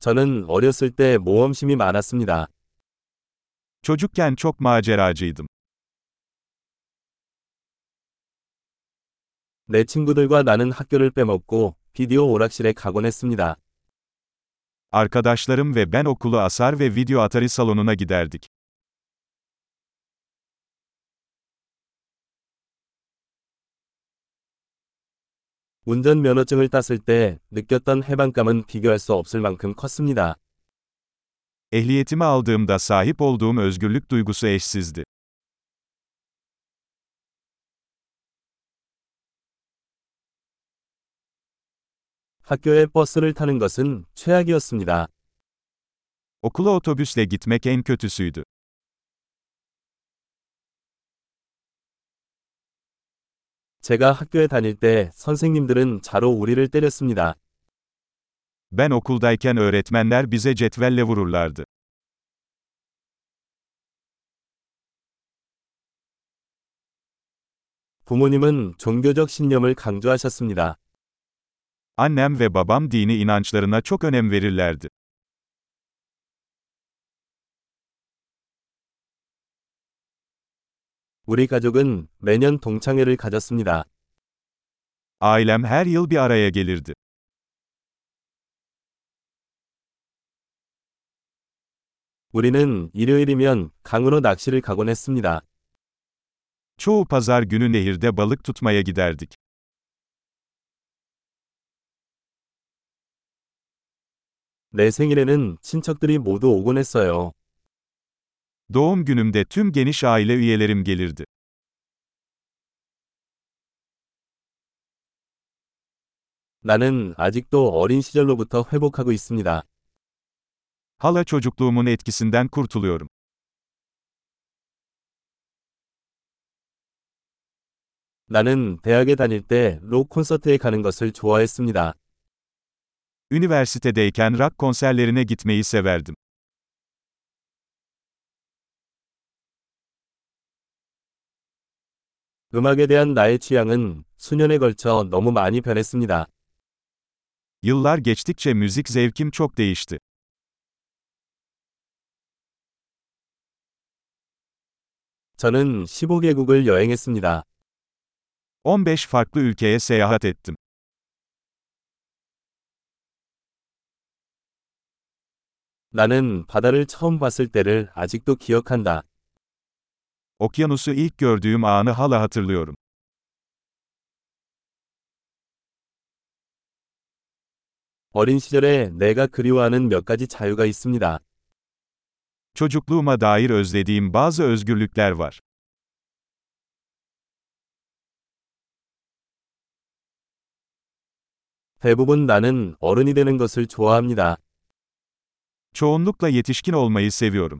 저는 어렸을 때 모험심이 많았습니다. Çocukken çok maceracıydım. 내 친구들과 나는 학교를 빼먹고 비디오 오락실에 가곤 했습니다. Arkadaşlarım ve ben okulu asar ve video atari salonuna giderdik. 운전면허증을 땄을 때 느꼈던 해방감은 비교할 수 없을 만큼 컸습니다. Ehliyetimi aldığımda sahip olduğum özgürlük duygusu eşsizdi. 학교에 버스를 타는 것은 최악이었습니다. Okula otobüsle gitmek en kötüsüydü. 제가 학교에 다닐 때 선생님들은 자로 우리를 때렸습니다. Ben okuldayken öğretmenler bize cetvelle vururlardı. 부모님은 종교적 신념을 강조하셨습니다. Annem ve babam dini inançlarına çok önem verirlerdi. 우리 가족은 매년 동창회를 가졌습니다. Ailem her yıl bir araya gelirdi. 우리는 일요일이면 강으로 낚시를 가곤 했습니다. Çoğu pazar günü nehirde balık tutmaya giderdik. 내 생일에는 친척들이 모두 오곤 했어요. Doğum günümde tüm geniş aile üyelerim gelirdi. 나는 아직도 어린 시절로부터 회복하고 있습니다. Hala çocukluğumun etkisinden kurtuluyorum. 나는 대학에 다닐 때 록 콘서트에 가는 것을 좋아했습니다. Üniversitedeyken rock konserlerine gitmeyi severdim. 음악에 대한 나의 취향은 수년에 걸쳐 너무 많이 변했습니다. Yıllar geçtikçe müzik zevkim çok değişti. 저는 15개국을 여행했습니다. 15 farklı ülkeye seyahat ettim. 나는 바다를 처음 봤을 때를 아직도 기억한다. Okyanusu ilk gördüğüm anı hala hatırlıyorum. 어린 시절에 내가 그리워하는 몇 가지 자유가 있습니다. Çocukluğuma dair özlediğim bazı özgürlükler var. 대부분 나는 어른이 되는 것을 좋아합니다. Çoğunlukla yetişkin olmayı seviyorum.